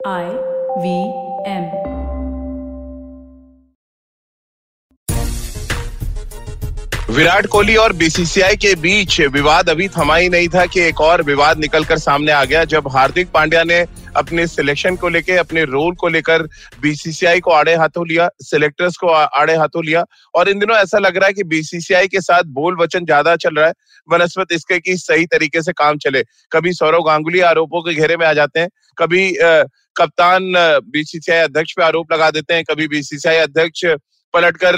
I V M. Virat Kohli और BCCI के बीच विवाद अभी थमा ही नहीं था कि एक और विवाद निकलकर सामने आ गया, जब हार्दिक पांड्या ने अपने सिलेक्शन को लेकर अपने रोल को लेकर बीसीसीआई को आड़े हाथों लिया सिलेक्टर्स को आड़े हाथों लिया। और इन दिनों ऐसा लग रहा है कि बीसीसीआई के साथ बोल वचन ज़्यादा चल रहा है। बनस्पत इसके की सही तरीके से काम चले। कभी सौरव गांगुली आरोपों के घेरे में आ जाते हैं, कभी कप्तान बीसीसीआई अध्यक्ष पे आरोप लगा देते हैं। कभी बीसीसीआई अध्यक्ष पलटकर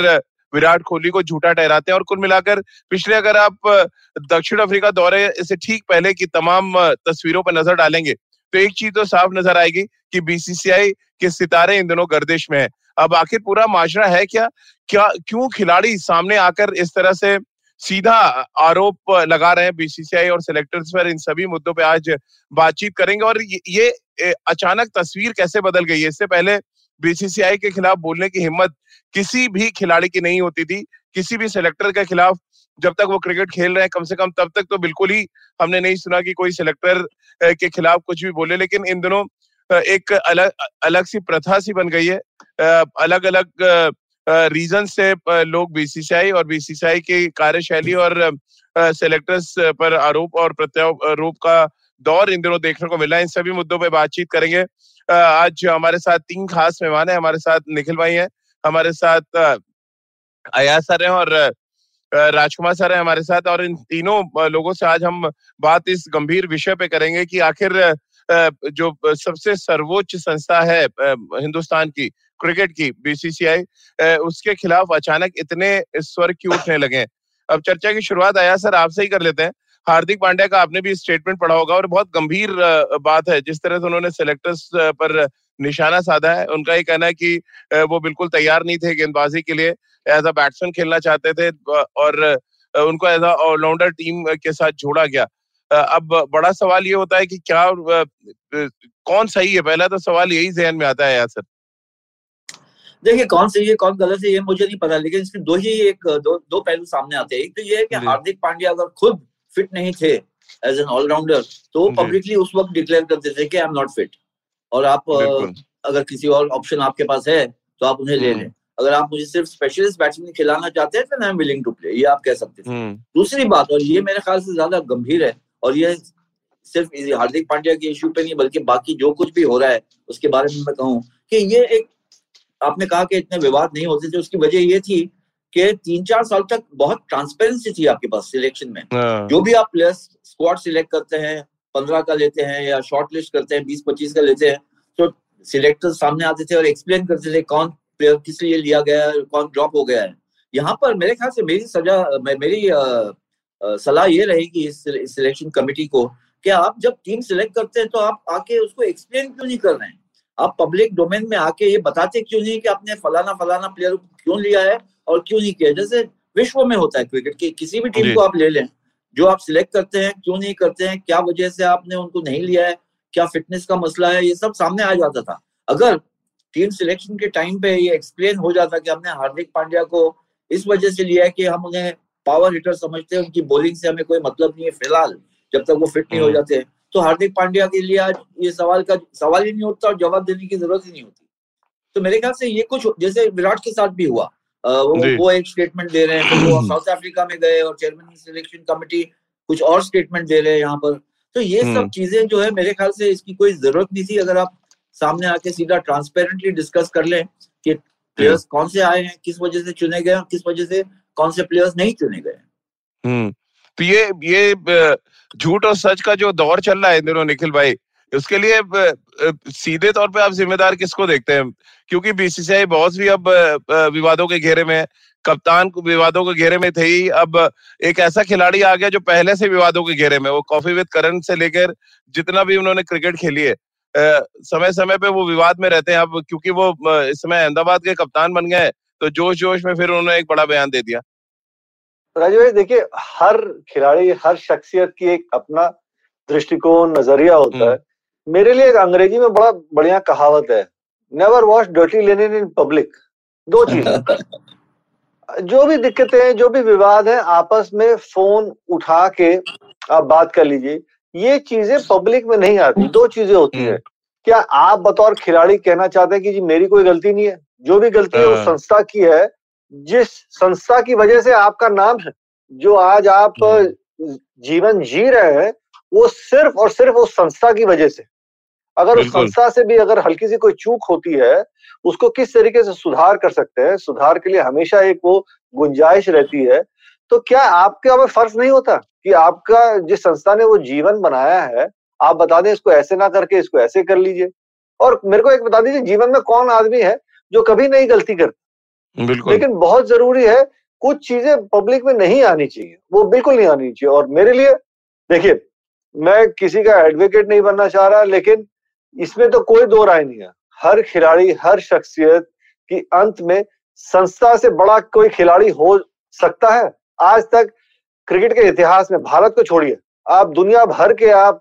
विराट कोहली को झूठा ठहराते हैं और कुल मिलाकर पिछले अगर आप दक्षिण अफ्रीका दौरे से ठीक पहले की तमाम तस्वीरों पर नज़र डालेंगे तो एक चीज़ तो साफ़ नज़र आएगी कि बीसीसीआई के सितारे इन दिनों गर्दिश में है। अब आखिर पूरा माजरा है क्या? क्या, क्यों खिलाड़ी सामने आकर इस तरह से सीधा आरोप लगा रहे हैं बीसीसीआई और सिलेक्टर्स पर। इन सभी मुद्दों पे आज बातचीत करेंगे और ये अचानक तस्वीर कैसे बदल गई है? इससे पहले बीसीसीआई के खिलाफ बोलने की हिम्मत किसी भी खिलाड़ी की नहीं होती थी। किसी भी सिलेक्टर के खिलाफ जब तक वो क्रिकेट खेल रहे हैं, कम से कम तब तक तो बिल्कुल ही हमने नहीं सुना कि कोई सिलेक्टर के खिलाफ कुछ भी बोले, लेकिन इन दिनों एक अलग अलग सी प्रथा सी बन गई है। अलग अलग रीजन से लोग बीसीसीआई और बीसीसीआई की कार्यशैली और सिलेक्टर्स पर आरोप और प्रत्यारोप का दौर इन दिनों देखने को मिला। इन सभी मुद्दों पर बातचीत करेंगे। आज हमारे साथ तीन खास मेहमान है। हमारे साथ निखिल भाई हैं, हमारे साथ अयाज सर हैं और राजकुमार सर है हमारे साथ और इन तीनों लोगों से आज हम बात इस गंभीर विषय पे करेंगे कि आखिर जो सबसे सर्वोच्च संस्था है हिंदुस्तान की क्रिकेट की बीसीसीआई उसके खिलाफ अचानक इतने स्वर क्यों उठने लगे? अब चर्चा की शुरुआत आया, सर, आपसे ही कर लेते हैं। हार्दिक पांड्या का आपने भी स्टेटमेंट पढ़ा होगा और बहुत गंभीर बात है। जिस तरह से उन्होंने सिलेक्टर्स पर निशाना साधा है, उनका ये कहना है कि वो बिल्कुल तैयार नहीं थे गेंदबाजी के लिए। एज अ बैट्समैन खेलना चाहते थे और उनको एज अ ऑलराउंडर टीम के साथ जोड़ा गया। अब बड़ा सवाल ये होता है कि क्या कौन सही है? पहला तो सवाल यही जहन में आता है यार सर? देखिए कौन सही है कौन गलत है ये मुझे नहीं पता लेकिन इसके दो ही एक दो दो पहलू सामने आते हैं। एक तो ये है कि हार्दिक पांड्या अगर खुद फिट नहीं थे एज एन ऑलराउंडर तो पब्लिकली उस वक्त डिक्लेयर करते थे कि आई एम नॉट फिट और आप अगर किसी और ऑप्शन आपके पास है तो आप उन्हें ले हम्म। लें। अगर आप मुझे सिर्फ़ स्पेशलिस्ट बैट्समैन खिलाना चाहते हैं तो I am willing to play ये आप कह सकते थे। हम्म। दूसरी बात और ये मेरे ख्याल से ज़्यादा गंभीर है और ये सिर्फ़ हार्दिक पांड्या के इश्यू पे नहीं बल्कि बाकी जो कुछ भी हो रहा है उसके बारे में मैं कहूँ कि ये एक आपने कहा कि इतने विवाद नहीं होते थे उसकी वजह ये थी कि तीन चार साल तक बहुत ट्रांसपेरेंसी थी आपके पास सिलेक्शन में। हाँ। जो भी आप प्लेयर्स स्क्वाड सिलेक्ट करते हैं पंद्रह का लेते हैं या शॉर्ट लिस्ट करते हैं बीस पच्चीस का लेते हैं तो सिलेक्टर सामने आते थे और एक्सप्लेन करते थे कौन प्लेयर किस लिए लिया गया है कौन ड्रॉप हो गया है। यहाँ पर मेरे ख्याल से मेरी सजा मेरी सलाह ये रहेगी इस सिलेक्शन कमेटी को कि आप जब टीम सिलेक्ट करते हैं तो आप आके उसको एक्सप्लेन क्यों नहीं कर रहे हैं? आप पब्लिक डोमेन में आके ये बताते क्यों नहीं कि आपने फलाना फलाना प्लेयर क्यों लिया है और क्यों नहीं किया? जैसे विश्व में होता है क्रिकेट की किसी भी टीम को आप ले लें जो आप सिलेक्ट करते हैं क्यों नहीं करते हैं क्या वजह से आपने उनको नहीं लिया है क्या फिटनेस का मसला है ये सब सामने आ जाता था। अगर टीम सिलेक्शन के टाइम पे ये एक्सप्लेन हो जाता कि हमने हार्दिक पांड्या को इस वजह से लिया है कि हम उन्हें पावर हिटर समझते हैं उनकी बॉलिंग से हमें कोई मतलब नहीं है फ़िलहाल जब तक वो फिट नहीं हो हम्म। जाते। तो हार्दिक पांड्या के लिए आज ये सवाल का सवाल ही नहीं होता और जवाब देने की ज़रूरत ही नहीं होती। तो मेरे ख्याल से ये कुछ जैसे विराट के साथ भी हुआ। वो वो एक स्टेटमेंट दे रहे हैं फिर वो साउथ अफ्रीका में गए और चेयरमैन सिलेक्शन कमेटी कुछ और स्टेटमेंट दे रहे हैं यहाँ पर। तो ये सब हम्म। चीज़ें जो है मेरे ख्याल से इसकी कोई ज़रूरत नहीं थी। अगर आप सामने आके सीधा ट्रांसपेरेंटली डिस्कस कर लें कि प्लेयर्स कौन से आए हैं किस वजह से चुने गए किस वजह से कौन से प्लेयर्स नहीं चुने गए हम्म। तो ये ये झूठ और सच का जो दौर चल रहा है दिनों निखिल भाई, उसके लिए सीधे तौर पे आप जिम्मेदार किसको देखते हैं? क्योंकि बीसीसीआई बॉस भी अब विवादों के घेरे में कप्तान विवादों के घेरे में थे ही, अब एक ऐसा खिलाड़ी आ गया जो पहले से विवादों के घेरे में वो कॉफ़ी विद करण से लेकर जितना भी उन्होंने क्रिकेट खेली है समय समय पे वो विवाद में रहते हैं, अब क्योंकि वो इस समय अहमदाबाद के कप्तान बन गए तो जोश जोश में फिर उन्होंने एक बड़ा बयान दे दिया। राजू भाई देखिए हर खिलाड़ी हर शख्सियत की एक अपना दृष्टिकोण नज़रिया होता हम्म। है। मेरे लिए एक अंग्रेज़ी में बड़ा बढ़िया कहावत है never wash dirty linen in public दो चीज़ें। जो भी दिक्कतें हैं जो भी विवाद है आपस में फ़ोन उठा के आप बात कर लीजिए ये चीज़ें पब्लिक में नहीं आती। दो चीज़ें होती है। क्या आप बतौर खिलाड़ी कहना चाहते हैं कि जी मेरी कोई गलती नहीं है? जो भी गलती है उस हाँ। संस्था की है जिस संस्था की वजह से आपका नाम है जो आज आप हम्म। जीवन जी रहे हैं वो सिर्फ़ और सिर्फ़ उस संस्था की वजह से। अगर उस संस्था से भी अगर हल्की सी कोई चूक होती है उसको किस तरीके से सुधार कर सकते हैं सुधार के लिए हमेशा एक वो गुंजाइश रहती है तो क्या आपके हमें फ़र्ज़ नहीं होता कि आपका जिस संस्था ने वो जीवन बनाया है आप बता दें इसको ऐसे ना करके इसको ऐसे कर लीजिए? और मेरे को एक बता दीजिए जीवन में कौन आदमी है जो कभी नहीं गलती करता? बिल्कुल। लेकिन बहुत ज़रूरी है, कुछ चीज़ें पब्लिक में नहीं आनी चाहिए, वो बिल्कुल नहीं आनी चाहिए। और मेरे लिए, देखिए, मैं किसी का एडवोकेट नहीं बनना चाह रहा, लेकिन इसमें तो कोई दो राय नहीं है। हर खिलाड़ी, हर शख्सियत की अंत में संस्था से बड़ा कोई खिलाड़ी हो सकता है। आज तक क्रिकेट के इतिहास में भारत को छोड़िए। आप दुनिया भर के आप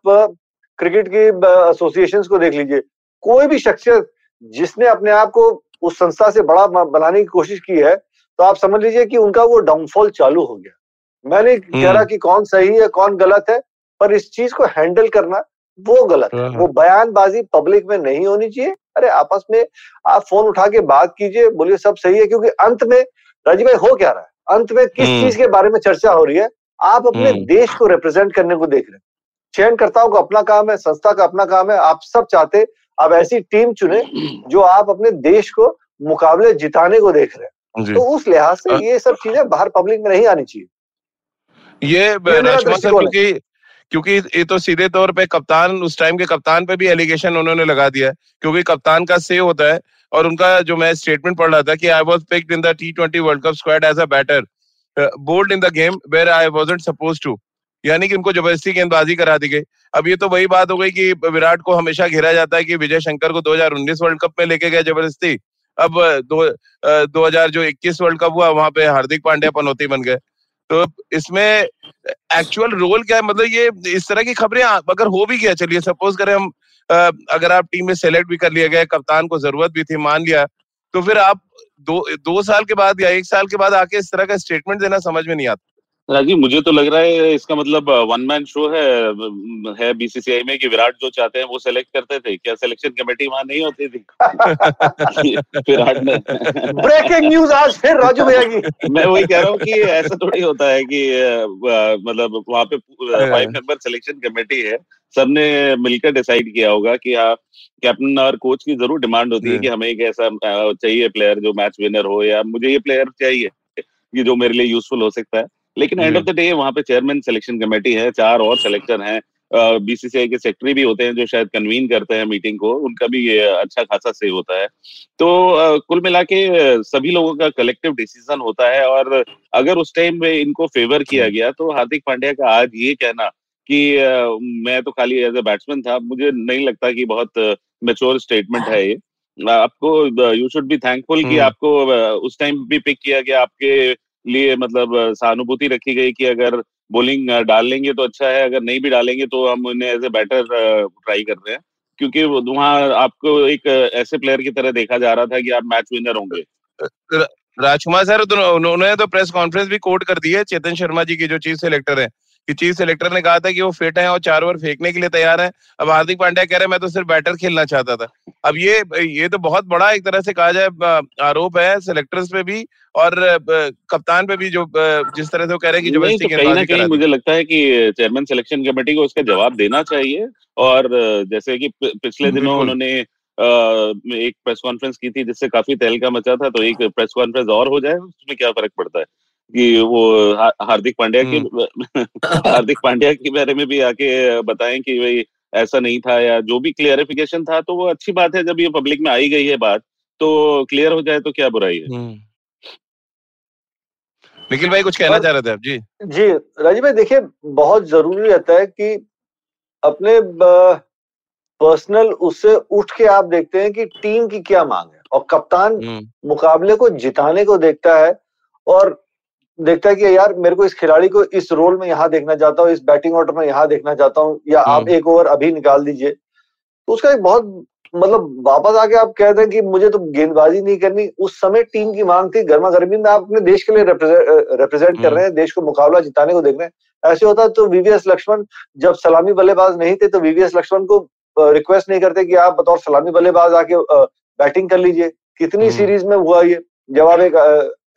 क्रिकेट की एसोसिएशन को देख लीजिए। कोई भी शख्सियत जिसने अपने आप को उस संस्था से बड़ा बनाने की कोशिश की है तो आप समझ लीजिए कि उनका वो डाउनफॉल चालू हो गया। मैं नहीं कह रहा हम्म। कि कौन सही है कौन गलत है पर इस चीज़ को हैंडल करना वो गलत है। हाँ, वो बयानबाजी पब्लिक में नहीं होनी चाहिए। अरे आपस में आप फ़ोन उठा के बात कीजिए बोलिए सब सही है क्योंकि अंत में राजीव भाई हो क्या रहा है? अंत में किस हम्म। चीज़ के बारे में चर्चा हो रही है? आप अपने हम्म। देश को रिप्रेजेंट करने को देख रहे हैं। चयनकर्ताओं का अपना काम है संस्था का अपना काम है आप सब चाहते आप ऐसी टीम चुने जो आप अपने देश को मुकाबले जिताने को देख रहे हैं। तो उस लिहाज से ये सब चीज़ें बाहर पब्लिक में नहीं आनी चाहिए। ये सर क्योंकि क्योंकि ये तो सीधे तौर पे कप्तान उस टाइम के कप्तान पे भी एलिगेशन उन्होंने लगा दिया है क्योंकि कप्तान का से होता है और उनका जो मैं स्टेटमेंट पढ़ रहा था कि I was picked in the T twenty world cup squad as a batter bold in the game where I wasn't suppose to यानी कि उनको ज़बरदस्ती गेंदबाजी करा दी गई। अब ये तो वही बात हो गई कि विराट को हमेशा घेरा जाता है कि विजय शंकर को 2019 वर्ल्ड कप में लेके गए ज़बरदस्ती। अब दो दो हज़ार जो 21 वर्ल्ड कप हुआ, वहाँ पे हार्दिक पांड्या पनौती बन गए। तो इसमें एक्चुअल रोल क्या है? मतलब ये इस तरह की खबरें अगर हो भी गया, चलिए सपोज़ करें हम अगर आप टीम में सेलेक्ट भी कर लिए गए कप्तान को ज़रूरत भी थी, मान लिया तो फिर आप दो दो साल के बाद या एक साल के बाद आके इस तरह का स्टेटमेंट देना समझ में नहीं आता। राजीव मुझे तो लग रहा है इसका मतलब वन मैन शो है है बीसीसीआई में कि विराट जो चाहते हैं वो सेलेक्ट करते थे। क्या सिलेक्शन कमेटी वहाँ नहीं होती थी? विराट ने ब्रेकिंग न्यूज़ आज फिर राजू भैया की। मैं वही कह रहा हूँ कि ऐसा थोड़ी होता है कि मतलब वहाँ पे फाइव मेंबर सिलेक्शन कमेटी है। सबने मिलकर डिसाइड किया होगा कि आप कैप्टन और कोच की ज़रूर डिमांड होती है हम्म। कि हमें एक ऐसा चाहिए प्लेयर जो मैच विनर हो या मुझे ये प्लेयर चाहिए कि जो मेरे लिए यूजफुल हो सकता है। लेकिन एंड ऑफ़ द डे वहाँ पे चेयरमैन सिलेक्शन कमेटी है चार और सिलेक्टर हैं बीसीसीआई के सेक्रेटरी भी होते हैं जो शायद कन्वीन करते हैं मीटिंग को उनका भी ये अच्छा खासा से होता है। तो कुल मिला के सभी लोगों का कलेक्टिव डिसीज़न होता है और अगर उस टाइम में इनको फेवर किया गया तो हार्दिक पांड्या का आज ये कहना कि मैं तो खाली एज ए बैट्समैन था मुझे नहीं लगता कि बहुत मेच्योर स्टेटमेंट है ये। आपको यू शुड बी थैंकफुल कि हम्म। आपको उस टाइम भी पिक किया गया आपके लिए मतलब सहानुभूति रखी गई कि अगर बोलिंग डाल लेंगे तो अच्छा है, अगर नहीं भी डालेंगे तो हम उन्हें एज ए बैटर ट्राई कर रहे हैं। क्योंकि वहाँ आपको एक ऐसे प्लेयर की तरह देखा जा रहा था कि आप मैच विनर होंगे। राजकुमार सर, उन्होंने तो प्रेस कॉन्फ्रेंस भी कोट कर दी है, चेतन शर्मा जी की जो चीफ सेलेक्टर है। कि चीफ सेलेक्टर ने कहा था कि वो फिट है और चार ओवर फेंकने के लिए तैयार है। अब हार्दिक पांड्या कह रहे हैं मैं तो सिर्फ़ बैटर खेलना चाहता था। अब ये ये तो बहुत बड़ा एक तरह से कहा जाए आरोप है सेलेक्टर्स पे भी और कप्तान पे भी जो जिस तरह से वो कह रहे हैं कि नहीं तो कहीं ना कहीं मुझे लगता है कि चेयरमैन सिलेक्शन कमेटी को उसका जवाब देना चाहिए और जैसे कि पिछले दिनों उन्होंने एक प्रेस कॉन्फ्रेंस की थी जिससे काफ़ी तहलका मचा था तो एक प्रेस कॉन्फ्रेंस और हो जाए उसमें क्या फ़र्क पड़ता है? कि वो हार्दिक पांड्या की हार्दिक पांड्या के बारे में भी आके बताएँ कि भाई ऐसा नहीं था या जो भी क्लियरिफिकेशन था तो वो अच्छी बात है जब ये पब्लिक में आई गई है बात तो क्लियर हो जाए तो क्या बुराई है? हम्म। निखिल भाई कुछ कहना चाह रहे थे आप? जी। जी राजीव भाई देखिए बहुत ज़रूरी रहता है कि अपने पर्सनल उससे उठ के आप देखते हैं कि टीम की क्या मांग है और कप्तान हम्म, मुकाबले को जिताने को देखता है और देखता है कि यार मेरे को इस खिलाड़ी को इस रोल में यहाँ देखना चाहता हूँ इस बैटिंग ऑर्डर में यहाँ देखना चाहता हूँ या आप हम्म। एक ओवर अभी निकाल दीजिए। तो उसका एक बहुत मतलब वापस आके आप कह दें कि मुझे तो गेंदबाजी नहीं करनी। उस समय टीम की मांग थी गर्मा गर्मी में आप अपने देश के लिए रिप्रेजेंट कर रहे हैं देश को मुकाबला जिताने को देख रहे हैं। ऐसे होता तो वीवीएस लक्ष्मण जब सलामी बल्लेबाज नहीं थे तो वीवीएस लक्ष्मण को रिक्वेस्ट नहीं करते कि आप बतौर सलामी बल्लेबाज आके बैटिंग कर लीजिए। कितनी सीरीज़ में हुआ ये? जब आप एक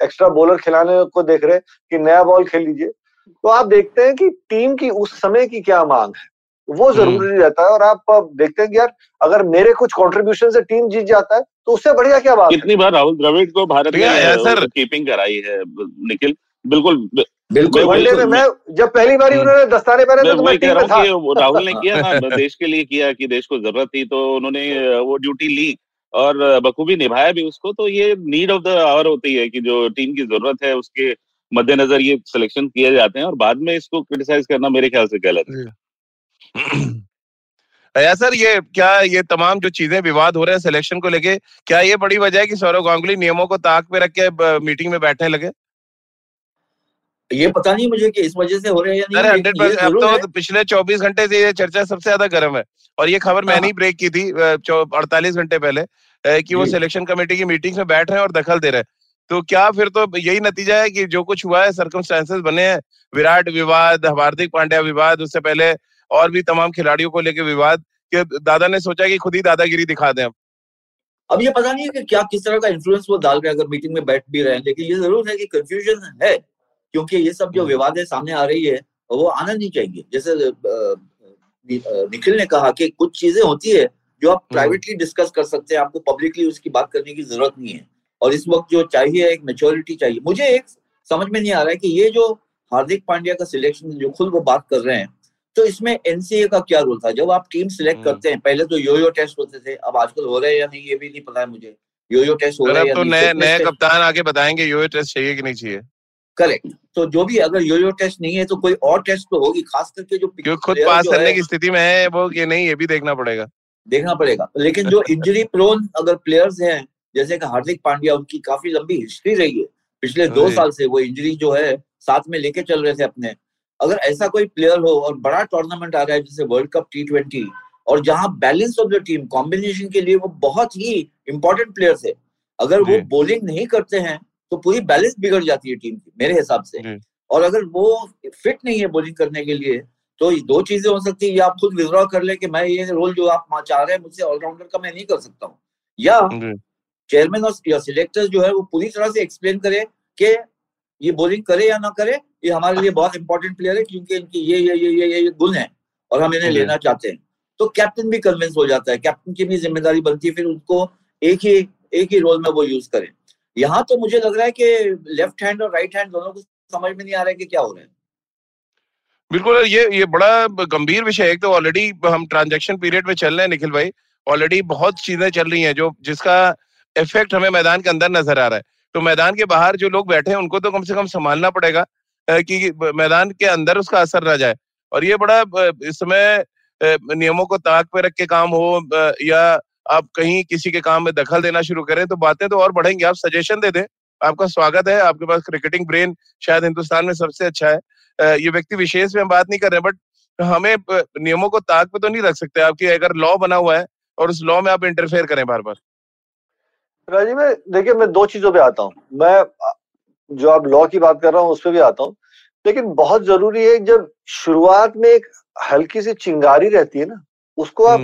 एक्स्ट्रा बॉलर खिलाने को देख रहे कि नया बॉल खेल लीजिए। तो आप देखते हैं कि टीम की उस समय की क्या मांग है। वो हम्म। ज़रूरी रहता है और आप देखते हैं कि यार अगर मेरे कुछ कॉन्ट्रीब्यूशन से टीम जीत जाता है तो उससे बढ़िया क्या बात कितनी बार राहुल द्रविड़ को भारत ने सर। कीपिंग कराई है निखिल? बिल्कुल बिल्कुल वनडे में मैं जब पहली बार हम्म। उन्होंने दस्ताने पहने तो मैं टीम में था कि वो राहुल ने किया ना देश के लिए किया कि देश को ज़रूरत थी तो उन्होंने वो ड्यूटी ली। और बखूबी निभाया भी उसको तो ये नीड ऑफ़ द आवर होती है कि जो टीम की ज़रूरत है, उसके मद्देनजर ये सिलेक्शन किए जाते हैं और बाद में इसको क्रिटिसाइज करना मेरे ख्याल से गलत है। या सर, ये क्या ये तमाम जो चीज़ें विवाद हो रहे हैं सिलेक्शन को लेके, क्या ये बड़ी वजह है कि सौरव गांगुली नियमों को ताक पे रख के मीटिंग में बैठने लगे? ये पता नहीं मुझे कि इस वजह से हो रहे हैं या अरे नहीं हंड्रेड लेकिन ये परसेंट अब तो पिछले चौबीस घंटे से ये चर्चा सबसे ज़्यादा गर्म है। और ये खबर मैंने ही। ब्रेक की थी अड़तालीस घंटे पहले कि वो सिलेक्शन कमेटी की मीटिंग में बैठ रहे हैं और दखल दे रहे हैं। तो क्या फिर तो यही नतीजा है कि जो कुछ हुआ है सर्कमस्टांसेस बने हैं। विराट विवाद हार्दिक पांड्या विवाद उससे पहले और भी तमाम खिलाड़ियों को लेकर विवाद कि दादा ने सोचा कि खुद ही दादागिरी दिखा दें अब अब ये पता नहीं है कि क्या किस तरह का इन्फ्लुएंस वो डाल रहे हैं अगर मीटिंग में बैठ भी रहे हैं लेकिन ये ज़रूर है कि कंफ्यूजन है। क्योंकि ये सब जो विवाद विवादें सामने आ रही है वो आना नहीं चाहिए। जैसे निखिल ने कहा कि कुछ चीज़ें होती है जो आप हम्म। प्राइवेटली डिस्कस कर सकते हैं आपको पब्लिकली उसकी बात करने की ज़रूरत नहीं है। और इस वक्त जो चाहिए एक मेच्योरिटी चाहिए। मुझे एक समझ में नहीं आ रहा है कि ये जो हार्दिक पांड्या का सिलेक्शन जो खुद वो बात कर रहे हैं तो इसमें एनसीए का क्या रोल था? जब आप टीम सिलेक्ट हम्म। करते हैं पहले तो यो यो टेस्ट होते थे अब आजकल हो रहे हैं या नहीं ये भी नहीं पता है मुझे। यो यो टेस्ट हो रहा हैं तो नए नए कप्तान आके बताएँगे यो यो टेस्ट चाहिए कि नहीं चाहिए? करेक्ट तो जो भी अगर यो यो टेस्ट नहीं है तो कोई और टेस्ट तो होगी खास करके जो क्योंकि खुद पास करने की स्थिति में है वो कि नहीं ये भी देखना पड़ेगा। देखना पड़ेगा। लेकिन जो इंजरी प्रोन अगर प्लेयर्स हैं जैसे कि हार्दिक पांड्या उनकी काफ़ी लंबी हिस्ट्री रही है। पिछले दो साल से वो इंजरी जो है साथ में लेके चल रहे थे अपने। अगर ऐसा कोई प्लेयर हो और बड़ा टूर्नामेंट आ रहा है जैसे वर्ल्ड कप टी ट्वेंटी और जहाँ balance of the team combination के लिए वो बहुत ही इंपॉर्टेंट प्लेयर्स है। अगर वो जी। बॉलिंग नहीं करते हैं तो पूरी बैलेंस बिगड़ जाती है टीम की मेरे हिसाब से। और अगर वो फिट नहीं है बॉलिंग करने के लिए तो ये दो चीज़ें हो सकती है। या आप खुद विड्रॉ कर ले कि मैं ये रोल जो आप चाह रहे हैं मुझसे ऑलराउंडर का मैं नहीं कर सकता हूँ। या चेयरमैन और या सिलेक्टर जो है वो पूरी तरह से एक्सप्लेन करे कि ये बॉलिंग करे या ना करे ये हमारे लिए बहुत इंपॉर्टेंट प्लेयर है क्योंकि इनकी ये ये ये ये ये, ये गुण है और हम इन्हें लेना चाहते हैं। तो कैप्टन भी कन्विंस हो जाता है। कैप्टन की भी ज़िम्मेदारी बनती है फिर उनको एक ही एक ही रोल में वो यूज़ करें। यहाँ तो मुझे लग रहा है कि लेफ़्ट हैंड और राइट हैंड दोनों को समझ में नहीं आ रहा है कि क्या हो रहा है। बिल्कुल, ये ये बड़ा गंभीर विषय है। तो ऑलरेडी हम ट्रांजैक्शन पीरियड में चल रहे हैं निखिल भाई। ऑलरेडी बहुत चीज़ें चल रही हैं जो, जिसका इफ़ेक्ट हमें मैदान के अंदर नज़र आ रहा है। तो मैदान के बाहर जो लोग बैठे हैं, उनको तो कम से कम संभालना पड़ेगा कि मैदान के अंदर उसका असर रह जाए। और ये बड़ा इस समय नियमों को ताक पे रख के काम हो या आप कहीं किसी के काम में दखल देना शुरू करें तो बातें तो और बढ़ेंगी। आप सजेशन दे दें। आपका स्वागत है। आपके पास क्रिकेटिंग ब्रेन शायद हिंदुस्तान में सबसे अच्छा है। ये व्यक्ति विशेष में हम बात नहीं कर रहे बट हमें नियमों को ताक पे तो नहीं रख सकते। आपकी अगर लॉ बना हुआ है और उस लॉ में आप इंटरफेयर करें बार बार। राजीव मैं देखिए मैं दो चीज़ों पे आता हूँ। मैं जो आप लॉ की बात कर रहा हूँ उस पर भी आता हूँ। लेकिन बहुत ज़रूरी है जब शुरुआत में एक हल्की सी चिंगारी रहती है ना उसको आप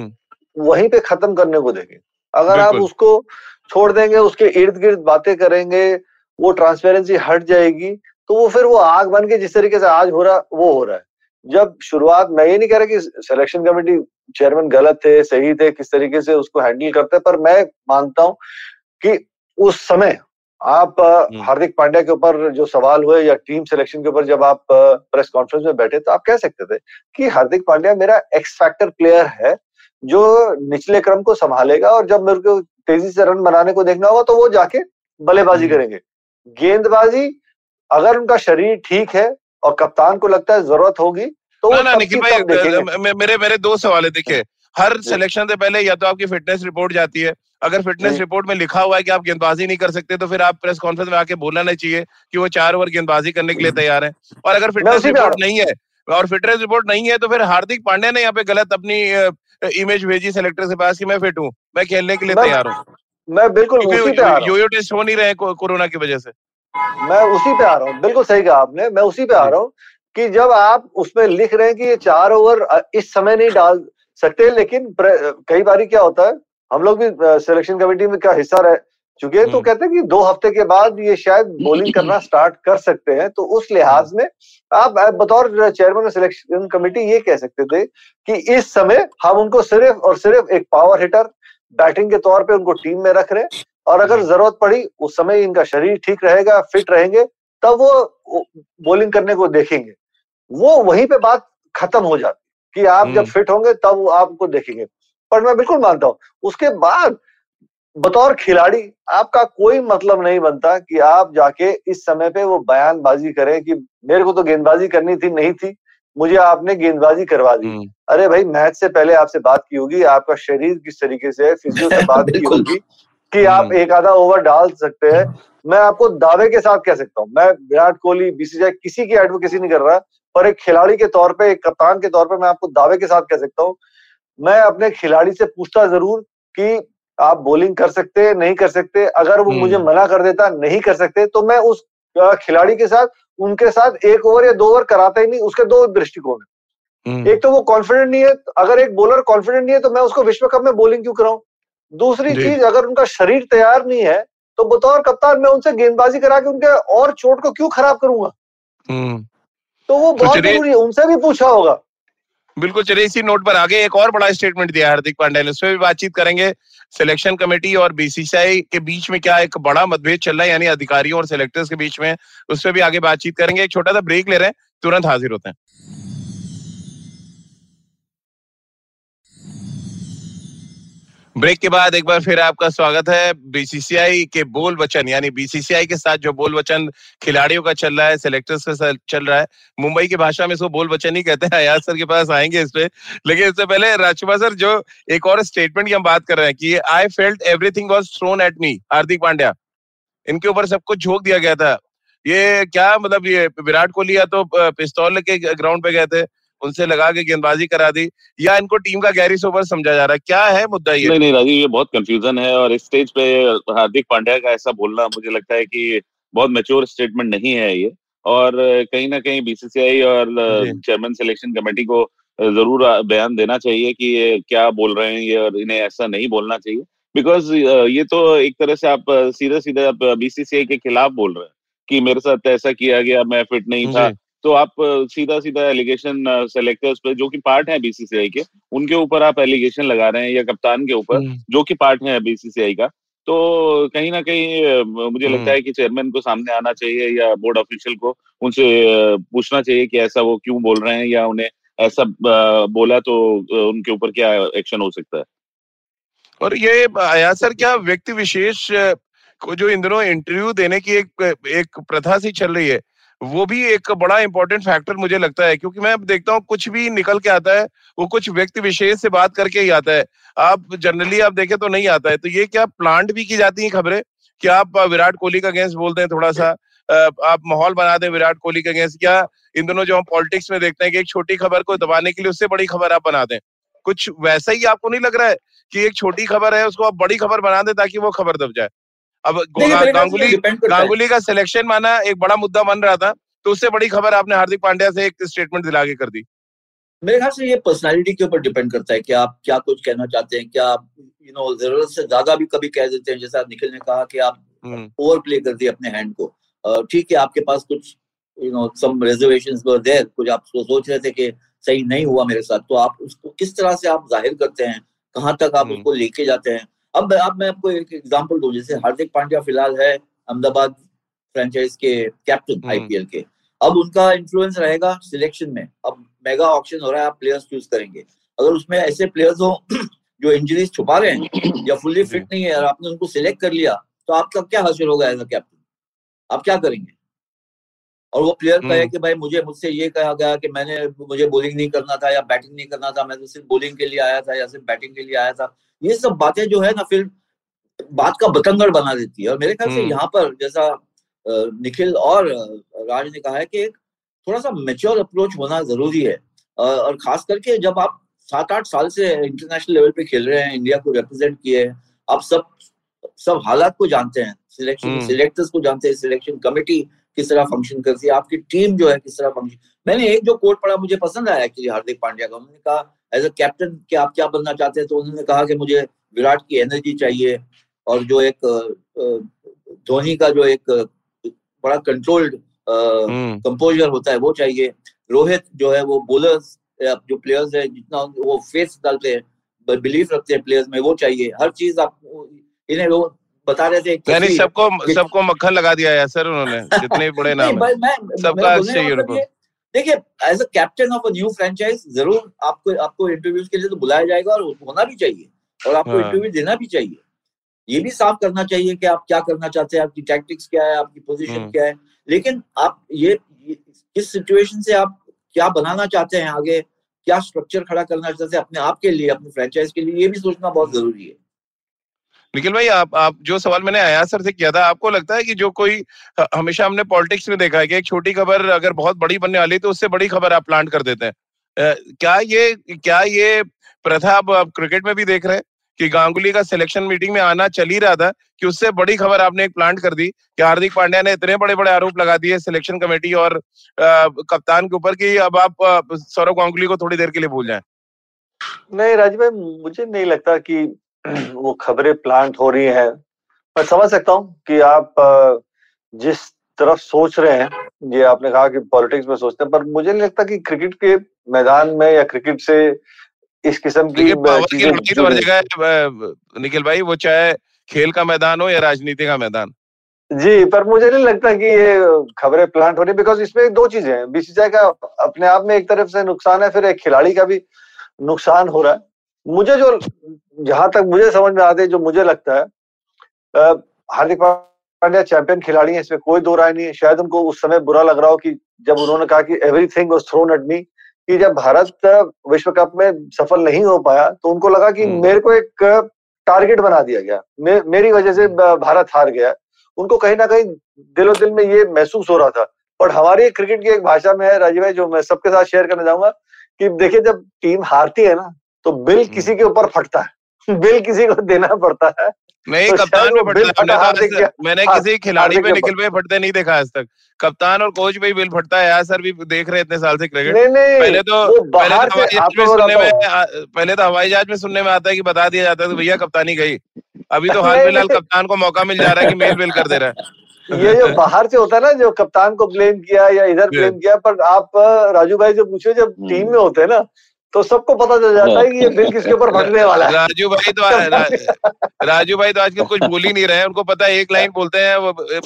वहीं पे खत्म करने को देंगे। अगर आप उसको छोड़ देंगे उसके इर्द गिर्द बातें करेंगे वो ट्रांसपेरेंसी हट जाएगी तो वो फिर वो आग बन के जिस तरीके से आज हो रहा वो हो रहा है। जब शुरुआत मैं ये नहीं कह रहा कि सिलेक्शन कमेटी चेयरमैन गलत थे सही थे किस तरीके से उसको हैंडल करते पर मैं मानता हूँ कि उस समय आप हार्दिक पांड्या के ऊपर जो सवाल हुए या टीम सिलेक्शन के ऊपर जब आप प्रेस कॉन्फ्रेंस में बैठे तो आप कह सकते थे कि हार्दिक पांड्या मेरा एक्स फैक्टर प्लेयर है जो निचले क्रम को संभालेगा और जब मेरे को तेज़ी से रन बनाने को देखना होगा तो वो जाके बल्लेबाजी हम्म। करेंगे। गेंदबाजी अगर उनका शरीर ठीक है और कप्तान को लगता है ज़रूरत होगी तो ना ना निखिल भाई मेरे मेरे दो सवाल है देखिए। हर। सिलेक्शन से पहले या तो आपकी फिटनेस रिपोर्ट जाती है। अगर फिटनेस रिपोर्ट में लिखा हुआ है कि आप गेंदबाजी नहीं कर सकते तो फिर आप प्रेस कॉन्फ्रेंस में आके बोलना नहीं चाहिए कि वो चार ओवर गेंदबाजी करने के लिए तैयार है। और अगर फिटनेस रिपोर्ट नहीं है और फिटनेस रिपोर्ट नहीं है तो फिर हार्दिक पांड्या ने यहाँ पे गलत अपनी इमेज भेजी सेलेक्टर के पास कि मैं फिट हूँ मैं खेलने के लिए तैयार हूँ। मैं बिल्कुल उसी पे आ रहा हूँ। यो यो टेस्ट हो नहीं रहे कोरोना की वजह से। मैं उसी पे आ रहा हूँ बिल्कुल सही कहा आपने मैं उसी पे आ रहा हूँ कि जब आप उसमें लिख रहे हैं कि ये चार ओवर इस समय नहीं डाल सकते लेकिन कई बार क्या होता है हम लोग भी सिलेक्शन कमेटी में का हिस्सा रह चुके तो कहते हैं कि दो हफ़्ते के बाद ये शायद बॉलिंग करना स्टार्ट कर सकते हैं तो उस लिहाज में आप बतौर चेयरमैन ऑफ़ सिलेक्शन कमेटी ये कह सकते थे कि इस समय हम उनको सिर्फ़ और सिर्फ़ एक पावर हिटर बैटिंग के तौर पे उनको टीम में रख रहे हैं और अगर ज़रूरत पड़ी उस समय इनका शरीर ठीक रहेगा फिट रहेंगे तब वो बॉलिंग करने को देखेंगे। वो वहीं पे बात खत्म हो जाती कि आप जब फिट हम्म। होंगे तब आपको देखेंगे। पर मैं बिल्कुल मानता हूँ उसके बाद बतौर खिलाड़ी आपका कोई मतलब नहीं बनता कि आप जाके इस समय पे वो बयानबाजी करें कि मेरे को तो गेंदबाजी करनी थी नहीं थी मुझे आपने गेंदबाजी करवा दी हम्म। अरे भाई मैच से पहले आपसे बात की होगी आपका शरीर किस तरीके से है फिजियो से बात की होगी कि आप हम्म। एक आधा ओवर डाल सकते हैं मैं आपको दावे के साथ कह सकता हूँ मैं विराट कोहली बीसीसीआई किसी की एडवोकेसी नहीं कर रहा पर एक खिलाड़ी के तौर पे एक कप्तान के तौर पे मैं आपको दावे के साथ कह सकता हूँ मैं अपने खिलाड़ी से पूछता ज़रूर कि आप बॉलिंग कर सकते हैं नहीं कर सकते अगर वो मुझे हम्म। मना कर देता नहीं कर सकते तो मैं उस खिलाड़ी के साथ उनके साथ एक ओवर या दो ओवर कराता ही नहीं उसके दो दृष्टिकोण है हम्म। एक तो वो कॉन्फिडेंट नहीं है अगर एक बॉलर कॉन्फिडेंट नहीं है तो मैं उसको विश्व कप में बॉलिंग क्यों कराऊं दूसरी चीज़ अगर उनका शरीर तैयार नहीं है तो बतौर कप्तान मैं उनसे गेंदबाजी करा के उनके और चोट को क्यों खराब करूँगा हम्म। तो वो तो बहुत ज़रूरी है उनसे भी पूछा होगा बिल्कुल, चलिए इसी नोट पर आगे एक और बड़ा स्टेटमेंट दिया हार्दिक पांड्या ने, उसमें भी बातचीत करेंगे सिलेक्शन कमेटी और बीसीसीआई के बीच में क्या एक बड़ा मतभेद चल रहा है, यानी अधिकारियों और सिलेक्टर्स के बीच में उस पर भी आगे बातचीत करेंगे। एक छोटा सा ब्रेक ले रहे हैं, तुरंत हाजिर होते हैं। ब्रेक के बाद एक बार फिर आपका स्वागत है बीसीसीआई के बोल वचन, यानी बीसीसीआई के साथ जो बोल वचन खिलाड़ियों का चल रहा है सिलेक्टर्स का चल रहा है, मुंबई की भाषा में इसको बोल वचन ही कहते हैं अयाज सर के पास आएँगे इस पे। लेकिन इससे पहले राजकुमार सर, जो एक और स्टेटमेंट की हम बात कर रहे हैं कि I felt everything was thrown at me Hardik Pandya. इनके ऊपर सब कुछ झोंक दिया गया था। ये क्या मतलब ये विराट कोहली या तो पिस्तौल के ग्राउंड पे गए थे? उनसे लगा के गेंदबाजी करा दी या इनको टीम का गैरी सोवर समझा जा रहा है? क्या है मुद्दा ये? नहीं नहीं राजीव ये बहुत कंफ्यूजन है और इस स्टेज पे हार्दिक पांड्या का ऐसा बोलना मुझे लगता है कि बहुत मेच्योर स्टेटमेंट नहीं है ये। और कहीं ना कहीं बीसीसीआई और चेयरमैन सिलेक्शन कमेटी को ज़रूर बयान देना चाहिए कि ये क्या बोल रहे हैं ये और इन्हें ऐसा नहीं बोलना चाहिए। बिकॉज़ ये तो एक तरह से आप सीधे सीधे आप बीसीसीआई के खिलाफ बोल रहे हैं कि मेरे साथ ऐसा किया गया मैं फिट नहीं था तो आप सीधा सीधा एलिगेशन सेलेक्टर्स पे जो कि पार्ट है बीसीसीआई के उनके ऊपर आप एलिगेशन लगा रहे हैं या कप्तान के ऊपर हम्म। जो कि पार्ट है बीसीसीआई का तो कहीं ना कहीं मुझे लगता हम्म। है कि चेयरमैन को सामने आना चाहिए या बोर्ड ऑफिशियल को उनसे पूछना चाहिए कि ऐसा वो क्यों बोल रहे हैं या उन्हें ऐसा बोला तो उनके ऊपर क्या एक्शन हो सकता है और ये आया सर क्या व्यक्ति विशेष को जो इन दिनों इंटरव्यू देने की एक एक प्रथा सी चल रही है वो भी एक बड़ा इंपॉर्टेंट फैक्टर मुझे लगता है क्योंकि मैं देखता हूँ कुछ भी निकल के आता है वो कुछ व्यक्ति विशेष से बात करके ही आता है। आप जनरली आप देखें तो नहीं आता है। तो ये क्या प्लांट भी की जाती है खबरें? कि आप विराट कोहली का अगेंस्ट बोलते हैं थोड़ा सा आप माहौल बना दें विराट कोहली के अगेंस्ट क्या इन दोनों जो हम पॉलिटिक्स में देखते हैं कि एक छोटी खबर को दबाने के लिए उससे बड़ी खबर आप बना दें। कुछ वैसा ही आपको नहीं लग रहा है कि एक छोटी खबर है उसको आप बड़ी खबर बना दें ताकि वो खबर दब जाए? अब गांगुली गांगुली का सिलेक्शन माना एक बड़ा मुद्दा बन रहा था तो उससे बड़ी खबर आपने हार्दिक पांड्या से एक स्टेटमेंट दिला के कर दी मेरे ख्याल से ये पर्सनालिटी के ऊपर डिपेंड करता है कि आप क्या कुछ कहना चाहते हैं क्या आप यू नो ज़रूरत से ज़्यादा भी कभी कह देते हैं जैसा निखिल ने कहा कि आप ओवर हम्म। प्ले कर दिए अपने हैंड को ठीक है आपके पास कुछ you know some reservations were there कुछ आप सोच रहे थे कि सही नहीं हुआ मेरे साथ तो आप उसको किस तरह से आप ज़ाहिर करते हैं कहाँ तक आप हम्म। उसको लेके जाते हैं अब अब मैं आपको एक एग्जांपल दूँ जैसे हार्दिक पांड्या फ़िलहाल है अहमदाबाद फ्रेंचाइज के कैप्टन आईपीएल हम्म। के। अब उनका इन्फ्लुएंस रहेगा सिलेक्शन में। अब मेगा ऑप्शन हो रहा है आप प्लेयर्स चूज़ करेंगे। अगर उसमें ऐसे प्लेयर्स हो जो इंजरीज छुपा रहे हैं या फुल्ली फिट नहीं है और आपने उनको सिलेक्ट कर लिया तो आपका क्या हासिल होगा एज अ कैप्टन आप क्या करेंगे? और वो प्लेयर कहे हम्म। कि भाई मुझे मुझसे ये कहा गया कि मैंने मुझे बॉलिंग नहीं करना था या बैटिंग नहीं करना था मैं तो सिर्फ़ बॉलिंग के लिए आया था या सिर्फ़ बैटिंग के लिए आया था ये सब बातें जो है ना फिर बात का बतंगड़ बना देती है और मेरे ख्याल से हम्म। यहाँ पर जैसा निखिल और राज ने कहा है कि एक थोड़ा सा मेच्योर अप्रोच होना ज़रूरी है और खास करके जब आप सात आठ साल से इंटरनेशनल लेवल पे खेल रहे हैं इंडिया को रिप्रेजेंट किए हैं आप सब सब हालात को जानते हैं सिलेक्शन सिलेक्टर्स हम्म। को जानते हैं सिलेक्शन कमेटी किस तरह फ़ंक्शन करती है आपकी टीम जो है किस तरह फ़ंक्शन मैंने एक जो कोट पढ़ा मुझे पसंद आया एक्चुअली हार्दिक पांड्या का उन्होंने कहा एज अ कैप्टन कि आप क्या बनना चाहते हैं? तो उन्होंने कहा कि मुझे विराट की एनर्जी चाहिए और जो एक धोनी का जो एक बड़ा कंट्रोल्ड कंपोजर हम्म। होता है वो चाहिए। रोहित जो है वो बोलर्स जो प्लेयर्स है जितना वो फेस डालते हैं बिलीफ रखते हैं प्लेयर्स में वो चाहिए। हर चीज़ आप इन्हें वो बता रहे थे यानी सबको सबको मक्खन लगा दिया है सर उन्होंने जितने बड़े नाम सबका चाहिए देखिए as a captain of a new franchise ज़रूर आपको आपको इंटरव्यूज़ के लिए तो बुलाया जाएगा और होना भी चाहिए और आपको इंटरव्यू हाँ। देना भी चाहिए। ये भी साफ़ करना चाहिए कि आप क्या करना चाहते हैं आपकी टैक्टिक्स क्या है आपकी पोजीशन हम्म। क्या है। लेकिन आप ये किस सिचुएशन से आप क्या बनाना चाहते हैं आगे क्या स्ट्रक्चर खड़ा करना चाहते हैं अपने आप के लिए अपने फ्रेंचाइज के लिए ये भी सोचना बहुत ज़रूरी है। निखिल भाई आप आप जो सवाल मैंने आया सर से किया था आपको लगता है कि जो कोई हमेशा हमने पॉलिटिक्स में देखा है कि एक छोटी खबर अगर बहुत बड़ी बनने वाली है तो उससे बड़ी खबर आप प्लांट कर देते हैं। क्या ये क्या ये प्रथा आप आप क्रिकेट में भी देख रहे हैं? कि गांगुली का सिलेक्शन मीटिंग में आना चल ही रहा था कि उससे बड़ी खबर आपने एक प्लांट कर दी कि हार्दिक पांड्या ने इतने बड़े बड़े आरोप लगा दिए सिलेक्शन कमेटी और आ, कप्तान के ऊपर कि अब आप सौरभ गांगुली को थोड़ी देर के लिए भूल जाए। नहीं राजीव भाई मुझे नहीं लगता कि वो खबरें प्लांट हो रही हैं। मैं समझ सकता हूँ कि आप जिस तरफ़ सोच रहे हैं ये आपने कहा कि पॉलिटिक्स में सोचते हैं पर मुझे नहीं लगता कि क्रिकेट के मैदान में या क्रिकेट से इस किस्म की चीज़ें तो जगह निखिल भाई वो चाहे खेल का मैदान हो या राजनीति का मैदान। जी पर मुझे नहीं लगता कि ये खबरें प्लांट हो रही बिकॉज़ इसमें दो चीज़ें हैं। बीसीसीआई का अपने आप में एक तरफ़ से नुकसान है फिर एक खिलाड़ी का भी नुकसान हो रहा है। मुझे जो जहाँ तक मुझे समझ में आते जो मुझे लगता है हार्दिक पांड्या चैंपियन खिलाड़ी है इसमें कोई दो राय नहीं है। शायद उनको उस समय बुरा लग रहा हो कि जब उन्होंने कहा कि everything was thrown at me कि जब भारत विश्व कप में सफल नहीं हो पाया तो उनको लगा कि हम्म। मेरे को एक टारगेट बना दिया गया। मे, मेरी वजह से भारत हार गया। उनको कहीं ना कहीं दिलो दिल में ये महसूस हो रहा था। और हमारी क्रिकेट की एक भाषा में है राजीव भाई जो मैं सबके साथ शेयर करना चाहूँगा कि देखिए जब टीम हारती है ना तो बिल हम्म। किसी के ऊपर फटता है। बिल किसी को देना पड़ता है। नहीं तो कप्तान में फटता है मैंने हाँ, किसी खिलाड़ी पे निकल पे फटते नहीं देखा आज तक। कप्तान और कोच भी बिल फटता है यार सर भी देख रहे इतने साल से क्रिकेट। नहीं, नहीं, पहले तो पहले तो हवाई जहाज़ में सुनने में पहले तो हवाई जहाज़ में सुनने में आता है कि बता दिया जाता है भैया कप्तानी गई। अभी तो हाल फ़िलहाल कप्तान को मौका मिल जा रहा है कि मेल बिल कर दे रहा है। ये जो बाहर से होता है ना जो कप्तान को ब्लेम किया या इधर ब्लेम किया पर आप राजू भाई जो पूछो जब टीम हम्म। में होते हैं ना तो सबको पता चल जाता है कि ये बिल किसके ऊपर फटने वाला है। राजू भाई तो रा, राजू भाई तो आजकल कुछ बोल ही नहीं रहे उनको पता है एक लाइन बोलते हैं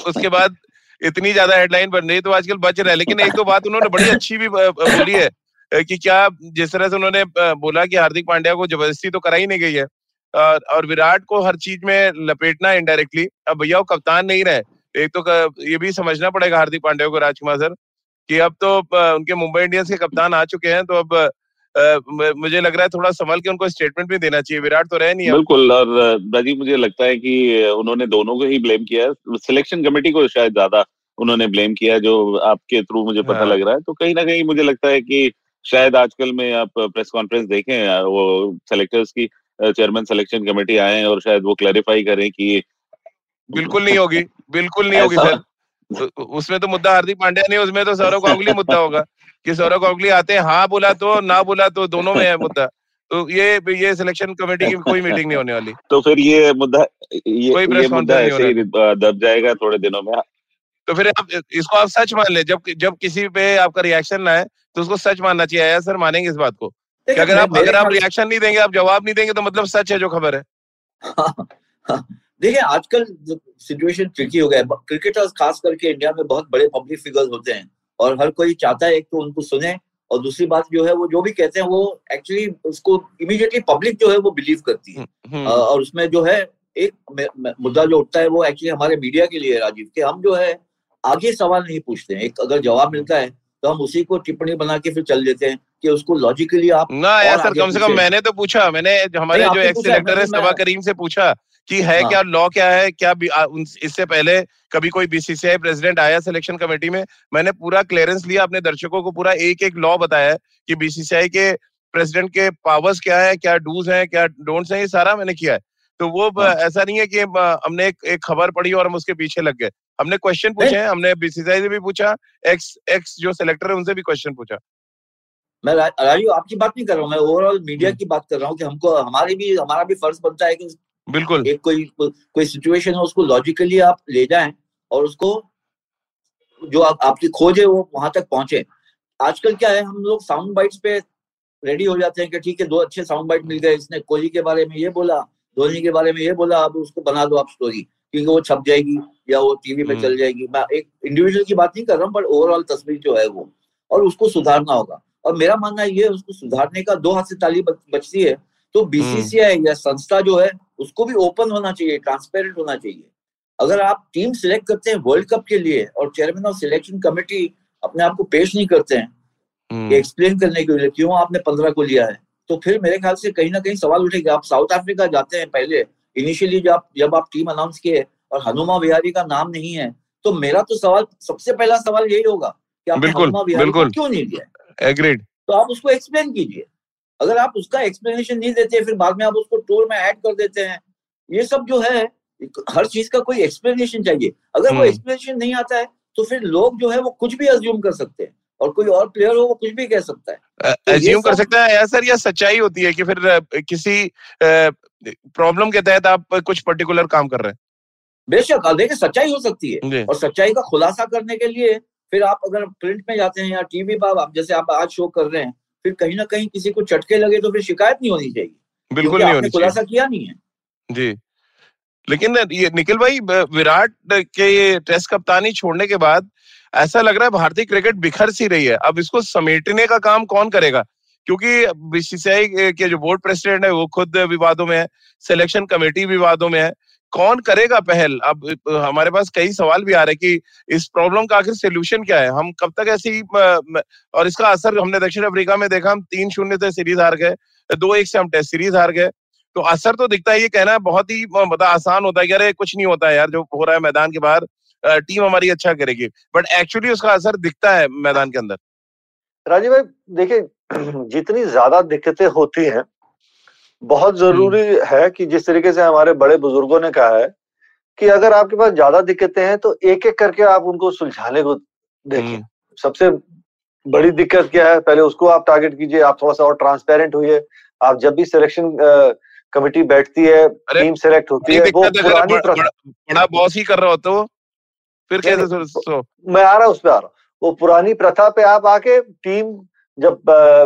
उसके बाद इतनी ज़्यादा हेडलाइन बन रही तो आजकल बच रहे हैं। लेकिन एक तो बात उन्होंने बड़ी अच्छी भी बोली है कि क्या जिस तरह से उन्होंने बोला कि हार्दिक पांड्या को ज़बरदस्ती तो कराई नहीं गई है और विराट को हर चीज़ में लपेटना इनडायरेक्टली अब भैया वो कप्तान नहीं रहे एक तो ये भी समझना पड़ेगा हार्दिक पांड्या को राजकुमार सर कि अब तो उनके मुंबई इंडियंस के कप्तान आ चुके हैं तो अब मुझे लग रहा है थोड़ा संभल के उनको स्टेटमेंट भी देना चाहिए। विराट तो रहे नहीं बिल्कुल और राजीव मुझे लगता है कि उन्होंने दोनों को ही ब्लेम किया सिलेक्शन कमेटी को शायद ज़्यादा उन्होंने ब्लेम किया जो आपके थ्रू मुझे पता हाँ। लग रहा है। तो कहीं ना कहीं मुझे लगता है कि शायद आजकल में आप प्रेस कॉन्फ्रेंस देखें वो सेलेक्टर्स की चेयरमैन सिलेक्शन कमेटी आए और शायद वो क्लैरिफाई करें कि बिल्कुल नहीं होगी बिल्कुल नहीं होगी सर। उसमें तो मुद्दा हार्दिक पांड्या नहीं उसमें तो सौरव गांगुली मुद्दा होगा। कि सौरव गांगुली आते हैं हाँ बोला तो ना बोला तो दोनों में है मुद्दा। तो ये ये सिलेक्शन कमेटी की कोई मीटिंग नहीं होने वाली। तो फिर ये मुद्दा ये, कोई ये मुद्दा ऐसे ही दब जाएगा थोड़े दिनों में। तो फिर आप इसको आप सच मान ले जब जब किसी पे आपका रिएक्शन ना है तो उसको सच मानना चाहिए। आया सर मानेंगे इस बात को। कि अगर आप अगर आप रिएक्शन नहीं देंगे आप जवाब नहीं देंगे तो मतलब सच है जो खबर है। देखिए आजकल सिचुएशन ट्रिकी हो गया है क्रिकेटर्स खास करके इंडिया में बहुत बड़े पब्लिक फिगर्स होते हैं। और हर कोई चाहता है एक तो उनको सुने और दूसरी बात जो है वो जो भी कहते हैं वो एक्चुअली उसको इमीडिएटली पब्लिक जो है वो बिलीव करती है हम्म, हम्म। और उसमें जो है एक मुद्दा जो उठता है वो एक्चुअली हमारे मीडिया के लिए राजीव के हम जो है आगे सवाल नहीं पूछते हैं एक अगर जवाब मिलता है तो हम उसी को टिप्पणी बना के फिर चल देते हैं कि उसको लॉजिकली आप ना यार सर कम से कम मैंने तो पूछा मैंने हमारे जो एक्स सिलेक्टर है सभा करीम से पूछा कि है हाँ। क्या लॉ क्या है क्या इससे पहले कभी कोई बीसीसीआई प्रेसिडेंट आया सिलेक्शन कमेटी में? मैंने पूरा क्लियरेंस लिया अपने दर्शकों को पूरा एक एक लॉ बताया कि बीसीसीआई के प्रेसिडेंट के पावर्स क्या है क्या डूज हैं क्या डोंट्स हैं ये सारा मैंने किया है। तो वो हाँ। ऐसा नहीं है कि हमने एक, एक खबर पढ़ी और हम उसके पीछे लग गए। हमने क्वेश्चन पूछे हैं हमने बीसीसीआई से भी पूछा एक्स एक्स जो सिलेक्टर है उनसे भी क्वेश्चन पूछा। मैं राजू आपकी बात नहीं कर रहा हूँ मैं ओवरऑल मीडिया की बात कर रहा हूँ कि हमको हमारी भी हमारा भी फ़र्ज़ बनता है कि बिल्कुल। एक कोई कोई सिचुएशन है उसको लॉजिकली आप ले जाएँ और उसको जो आप, आपकी खोज है वो वहाँ तक पहुँचे। आजकल क्या है हम लोग साउंड बाइट्स पे रेडी हो जाते हैं कि ठीक है दो अच्छे साउंड बाइट मिल गए इसने कोहली के बारे में ये बोला धोनी के बारे में ये बोला आप उसको बना दो आप स्टोरी क्योंकि वो छप जाएगी या वो टीवी पे चल हम्म। जाएगी मैं एक इंडिविजुअल की बात नहीं कर रहा हूँ बट ओवरऑल तस्वीर जो है वो और उसको सुधारना होगा और मेरा मानना ये उसको सुधारने का दो हाथ से ताली बचती है तो बीसीसीआई हम्म। या संस्था जो है उसको भी ओपन होना चाहिए ट्रांसपेरेंट होना चाहिए अगर आप टीम सिलेक्ट करते हैं वर्ल्ड कप के लिए और चेयरमैन ऑफ़ सिलेक्शन कमेटी अपने आप को पेश नहीं करते हैं एक्सप्लेन हम्म। करने के लिए क्यों आपने पंद्रह को लिया है तो फिर मेरे ख्याल से कहीं ना कहीं सवाल उठेगा आप साउथ अफ्रीका जाते हैं पहले इनिशियली जब जब आप टीम अनाउंस किए और हनुमा विहारी का नाम नहीं है तो मेरा तो सवाल सबसे पहला सवाल यही होगा कि आपने हनुमा विहारी को क्यों नहीं लिया एग्रीड तो आप उसको एक्सप्लेन कीजिए। अगर आप उसका एक्सप्लेनेशन नहीं देते फिर बाद में आप उसको टूर में ऐड कर देते हैं। ये सब जो है हर चीज़ का कोई एक्सप्लेनेशन चाहिए। अगर वो एक्सप्लेनेशन हम्म। नहीं आता है तो फिर लोग जो है वो कुछ भी अज्यूम कर सकते हैं। और कोई और प्लेयर हो वो कुछ भी कह सकता है। अज्यूम तो कर सकता है या सर या सच्चाई होती है कि फिर किसी प्रॉब्लम के तहत आप कुछ पर्टिकुलर काम कर रहे हैं। बेशक देखिए सच्चाई हो सकती है। और सच्चाई का खुलासा करने के लिए फिर आप अगर प्रिंट में जाते हैं या टीवी पर आप जैसे आप आज शो कर रहे हैं फिर कहीं ना कहीं किसी को चटके लगे तो फिर शिकायत नहीं होनी चाहिए। बिल्कुल नहीं होनी खुलासा किया नहीं है। जी। लेकिन ये निखिल भाई विराट के टेस्ट कप्तानी छोड़ने के बाद ऐसा लग रहा है भारतीय क्रिकेट बिखर सी रही है। अब इसको समेटने का काम कौन करेगा? क्योंकि बीसीसीआई के जो बोर्ड प्रेसिडेंट है, वो खुद विवादों में है सिलेक्शन कमेटी विवादों में है। कौन करेगा पहल? अब हमारे पास कई सवाल भी आ रहे हैं कि इस प्रॉब्लम का आखिर सोल्यूशन क्या है? हम कब तक ऐसी और इसका असर हमने दक्षिण अफ्रीका में देखा, हम तीन शून्य से सीरीज़ हार गए, दो एक से हम टेस्ट सीरीज़ हार गए। तो असर तो दिखता है ये कहना बहुत ही मतलब आसान होता है कि अरे कुछ नहीं होता है यार, जो हो रहा है मैदान के बाहर टीम हमारी अच्छा करेगी। बट एक्चुअली उसका असर दिखता है मैदान के अंदर। राजीव भाई देखिए जितनी ज़्यादा दिक्कतें होती हैं बहुत ज़रूरी हम्म। है कि जिस तरीके से हमारे बड़े बुज़ुर्गों ने कहा है कि अगर आपके पास ज़्यादा दिक्कतें हैं तो एक एक करके आप उनको सुलझाने को देखिए। हम्म। सबसे बड़ी दिक्कत क्या है पहले उसको आप टारगेट कीजिए आप थोड़ा सा और ट्रांसपेरेंट हुई आप जब भी सिलेक्शन कमेटी बैठती है टीम सेलेक्ट होती है वो पुरानी बड़ा बॉस ही कर रहा होता वो फिर कैसे सो मैं आ रहा उस पर आ रहा वो पुरानी प्रथा पे आप आके टीम जब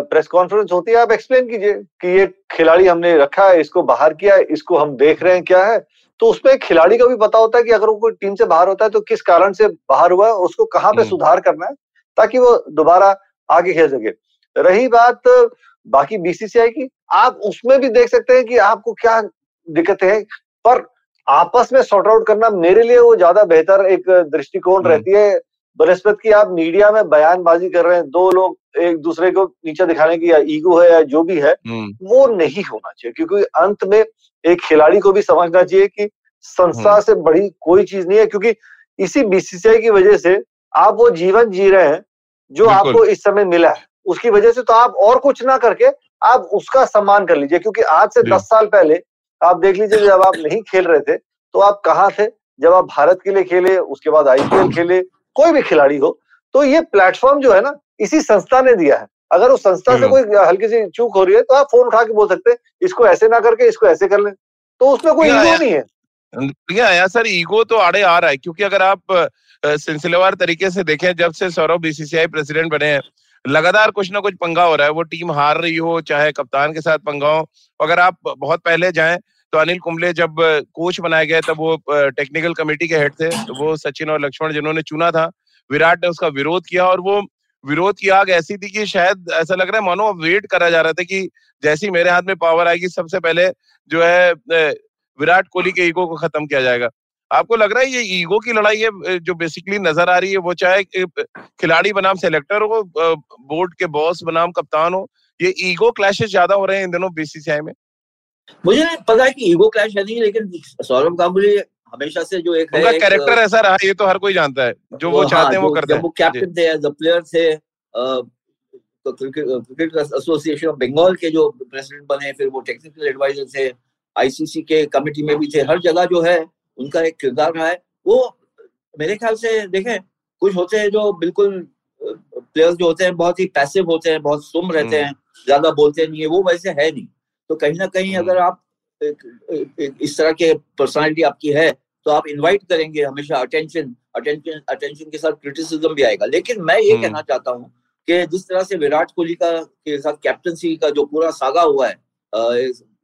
प्रेस कॉन्फ्रेंस होती है आप एक्सप्लेन कीजिए कि ये खिलाड़ी हमने रखा है इसको बाहर किया है इसको हम देख रहे हैं क्या है। तो उसमें खिलाड़ी को भी पता होता है कि अगर वो कोई टीम से बाहर होता है तो किस कारण से बाहर हुआ है उसको कहाँ पे हम्म। सुधार करना है ताकि वो दोबारा आगे खेल सके। रही बात बाकी बीसीसीआई की आप उसमें भी देख सकते हैं कि आपको क्या दिक्कत है पर आपस में सॉर्ट आउट करना मेरे लिए वो ज़्यादा बेहतर एक दृष्टिकोण हम्म। रहती है बृहस्पति की आप मीडिया में बयानबाजी कर रहे हैं दो लोग एक दूसरे को नीचे दिखाने की या ईगो है या जो भी है हम्म। वो नहीं होना चाहिए क्योंकि अंत में एक खिलाड़ी को भी समझना चाहिए कि संस्था हम्म। से बड़ी कोई चीज़ नहीं है क्योंकि इसी बीसीसीआई की वजह से आप वो जीवन जी रहे हैं जो आपको इस समय मिला है उसकी वजह से तो आप और कुछ ना करके आप उसका सम्मान कर लीजिए क्योंकि आज से दस साल पहले आप देख लीजिए जब आप नहीं खेल रहे थे तो आप कहाँ थे? जब आप भारत के लिए खेले उसके बाद आईपीएल खेले कोई भी खिलाड़ी हो तो ये प्लेटफॉर्म जो है ना इसी संस्था ने दिया है। अगर उस संस्था से हम्म। कोई हल्की सी चूक हो रही है तो आप फ़ोन उठा के बोल सकते हैं इसको ऐसे ना करके इसको ऐसे कर ले। तो उसमें कोई ईगो नहीं है। आया सर ईगो तो आड़े आ रहा है क्योंकि अगर आप सिलसिलेवार तरीके से देखें जब से सौरभ बीसीसीआई प्रेसिडेंट बने हैं लगातार कुछ ना कुछ पंगा हो रहा है। वो टीम हार रही हो, चाहे कप्तान के साथ पंगा हो। अगर आप बहुत पहले जाएँ तो अनिल कुंबले जब कोच बनाए गए, तब वो टेक्निकल कमेटी के हेड थे। तो वो सचिन और लक्ष्मण जिन्होंने चुना था, विराट ने उसका विरोध किया और वो विरोध की आग ऐसी थी कि शायद ऐसा लग रहा है, मानो अब वेट करा जा रहा था कि जैसी मेरे हाथ में पावर आएगी, सबसे पहले जो है विराट कोहली के ईगो को खत्म किया जाएगा। आपको लग रहा है ये ईगो की लड़ाई है जो बेसिकली नज़र आ रही है वो चाहे खिलाड़ी बनाम सेलेक्टर हो बोर्ड के बॉस बनाम कप्तान हो ये ईगो क्लैशेस ज़्यादा हो रहे हैं इन दिनों बीसीसीआई में? मुझे पता है कि ईगो क्लैश है नहीं लेकिन सौरभ गांगुली हमेशा से जो एक उनका कैरेक्टर ऐसा रहा ये तो हर कोई जानता है जो वो, वो चाहते हैं हाँ, वो करते हैं। वो कैप्टन थे एज प्लेयर थे क्रिकेट एसोसिएशन ऑफ़ बंगाल के जो प्रेसिडेंट बने फिर वो टेक्निकल एडवाइजर थे आईसीसी के कमेटी में भी थे हर जगह जो है उनका एक किरदार रहा है। वो मेरे ख्याल से देखें कुछ होते हैं जो बिल्कुल प्लेयर्स जो होते हैं बहुत ही पैसिव होते हैं बहुत सुम रहते हैं ज़्यादा बोलते नहीं है वो वैसे है नहीं। तो कहीं ना कहीं अगर आप एक, एक, एक, इस तरह के पर्सनालिटी आपकी है तो आप इनवाइट करेंगे हमेशा अटेंशन अटेंशन अटेंशन के साथ क्रिटिसिज्म भी आएगा। लेकिन मैं ये कहना चाहता हूँ कि जिस तरह से विराट कोहली का के साथ कैप्टनसी का जो पूरा सागा हुआ है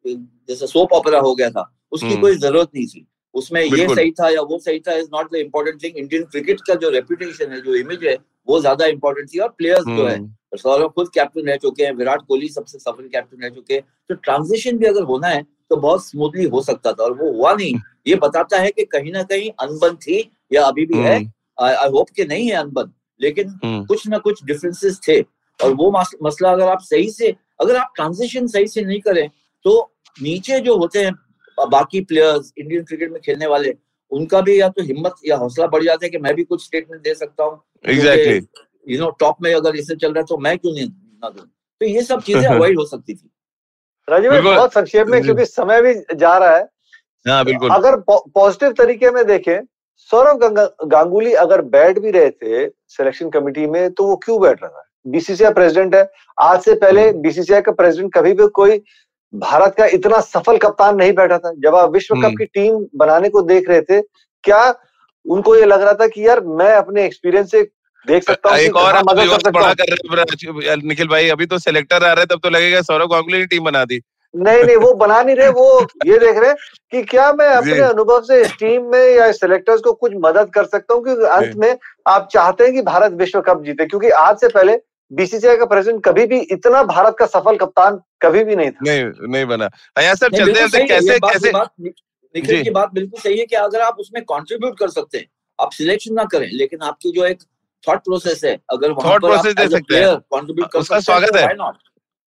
जैसे सोप ऑपरा हो गया था उसकी कोई ज़रूरत नहीं थी। उसमें ये सही था या वो सही था is not the important thing Indian cricket का जो रेपुटेशन है जो इमेज है वो ज़्यादा इम्पोर्टेंट थी और प्लेयर्स जो है सौरभ खुद कैप्टन रह चुके हैं विराट कोहली सबसे सफल कैप्टन रह चुके हैं। तो ट्रांजिशन भी अगर होना है तो बहुत स्मूथली हो सकता था और वो हुआ नहीं। ये बताता है कि कहीं ना कहीं अनबन थी या अभी भी है। आई होप कि नहीं है अनबन लेकिन कुछ ना कुछ डिफरेंसेस थे। और वो मसला अगर आप सही से अगर आप ट्रांजिशन सही से नहीं करें तो नीचे जो होते हैं बाकी प्लेयर्स इंडियन क्रिकेट में खेलने वाले उनका भी या तो हिम्मत या हौसला बढ़ जाता है कि मैं भी कुछ स्टेटमेंट दे सकता हूँ। यू नो टॉप में अगर इसे चल रहा है तो मैं क्यों नहीं ना दूँ? तो ये सब चीज़ें अवॉइड हो सकती थी। राजीव भाई बहुत संक्षेप में क्योंकि समय भी जा रहा है। हाँ बिल्कुल। अगर पॉजिटिव तरीके में देखें सौरव गांगुली अगर बैठ भी रहे थे सिलेक्शन कमेटी में तो वो क्यों बैठ रहा है? बीसीसीआई प्रेसिडेंट है। आज से पहले बीसीसीआई का प्रेसिडेंट कभी भी कोई भारत का इतना सफल कप्तान नहीं बैठा था। जब आप विश्व कप की टीम बनाने को देख रहे थे क्या उनको ये लग रहा था कि यार मैं अपने एक्सपीरियंस से देख सकता हूँ एक और मदद कर सकता कर निखिल भाई अभी तो सिलेक्टर आ रहे तब तो लगेगा सौरभ गांगुली ने टीम बना दी। नहीं नहीं वो बना नहीं रहे वो ये देख रहे कि क्या मैं अपने अनुभव से इस टीम में या सिलेक्टर्स को कुछ मदद कर सकता हूँ क्योंकि अंत में आप चाहते हैं कि भारत विश्व कप जीते? क्योंकि आज से पहले बीसीसीआई का प्रेसिडेंट कभी भी इतना भारत का सफल कप्तान कभी भी नहीं था। नहीं नहीं बना। अया सर चलते हैं कैसे कैसे निखिल की बात बिल्कुल सही है कि अगर आप उसमें कंट्रीब्यूट कर सकते हैं आप सिलेक्शन ना करें लेकिन आपकी जो एक थॉट प्रोसेस है अगर वहाँ पर प्रोसेस दे सकते हैं। कंट्रीब्यूट कर उसका स्वागत है।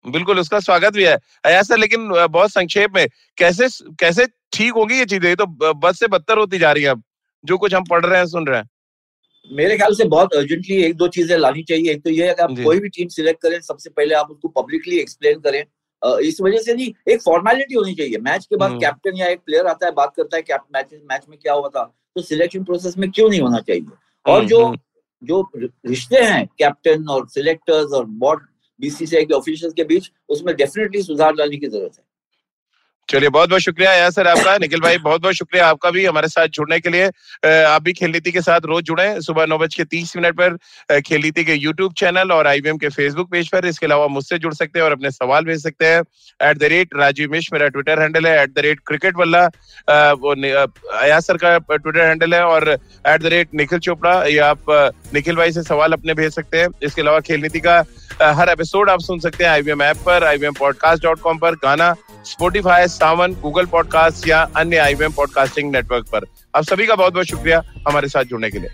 बिल्कुल उसका स्वागत भी है। ऐसा लेकिन बहुत संक्षेप में कैसे कैसे ठीक होगी ये चीज़ें? तो बस से बदतर होती जा रही है अब। जो कुछ हम पढ़ रहे हैं सुन रहे हैं। मेरे ख्याल से बहुत अर्जेंटली एक दो चीज़ें लानी चाहिए। एक तो ये है कि आप कोई भी टीम सिलेक्ट करें सबसे पहले आप उसको पब्लिकली एक्सप्लेन करें। इस वजह से नहीं एक फॉर्मेलिटी होनी चाहिए। मैच के बाद कैप्टन हम्म। या एक प्लेयर आता है बात करता है मैच मैच में क्या हुआ था तो सिलेक्शन प्रोसेस में क्यों नहीं होना चाहिए? और हम्म, जो हम्म। जो रिश्ते हैं कैप्टन और सिलेक्टर्स और बोर्ड बीसीसीआई के ऑफिशियल्स के बीच उसमें डेफिनेटली सुधार लाने की ज़रूरत है। चलिए, बहुत बहुत शुक्रिया यार सर आपका, निखिल भाई, बहुत बहुत शुक्रिया आपका भी हमारे साथ जुड़ने के लिए। आप भी खेल नीति के साथ रोज जुड़े, सुबह नौ बज के तीस मिनट पर खेल नीति के यूट्यूब चैनल और आईवीएम के फेसबुक पेज पर। इसके अलावा मुझसे जुड़ सकते हैं और अपने सवाल भेज सकते हैं। At the rate Rajeev Mishra, मेरा ट्विटर हैंडल है at the rate cricket wallah वो अयाज सर का ट्विटर हैंडल है और at the rate Nikhil Chopra, ये आप निखिल भाई से सवाल अपने भेज सकते हैं। इसके अलावा खेल नीति का हर एपिसोड आप सुन सकते हैं आईवीएम ऐप पर आईवीएम पॉडकास्ट डॉट कॉम पर, गाना स्पोटिफाई सावन गूगल पॉडकास्ट या अन्य आईवीएम पॉडकास्टिंग नेटवर्क पर। आप सभी का बहुत बहुत शुक्रिया हमारे साथ जुड़ने के लिए।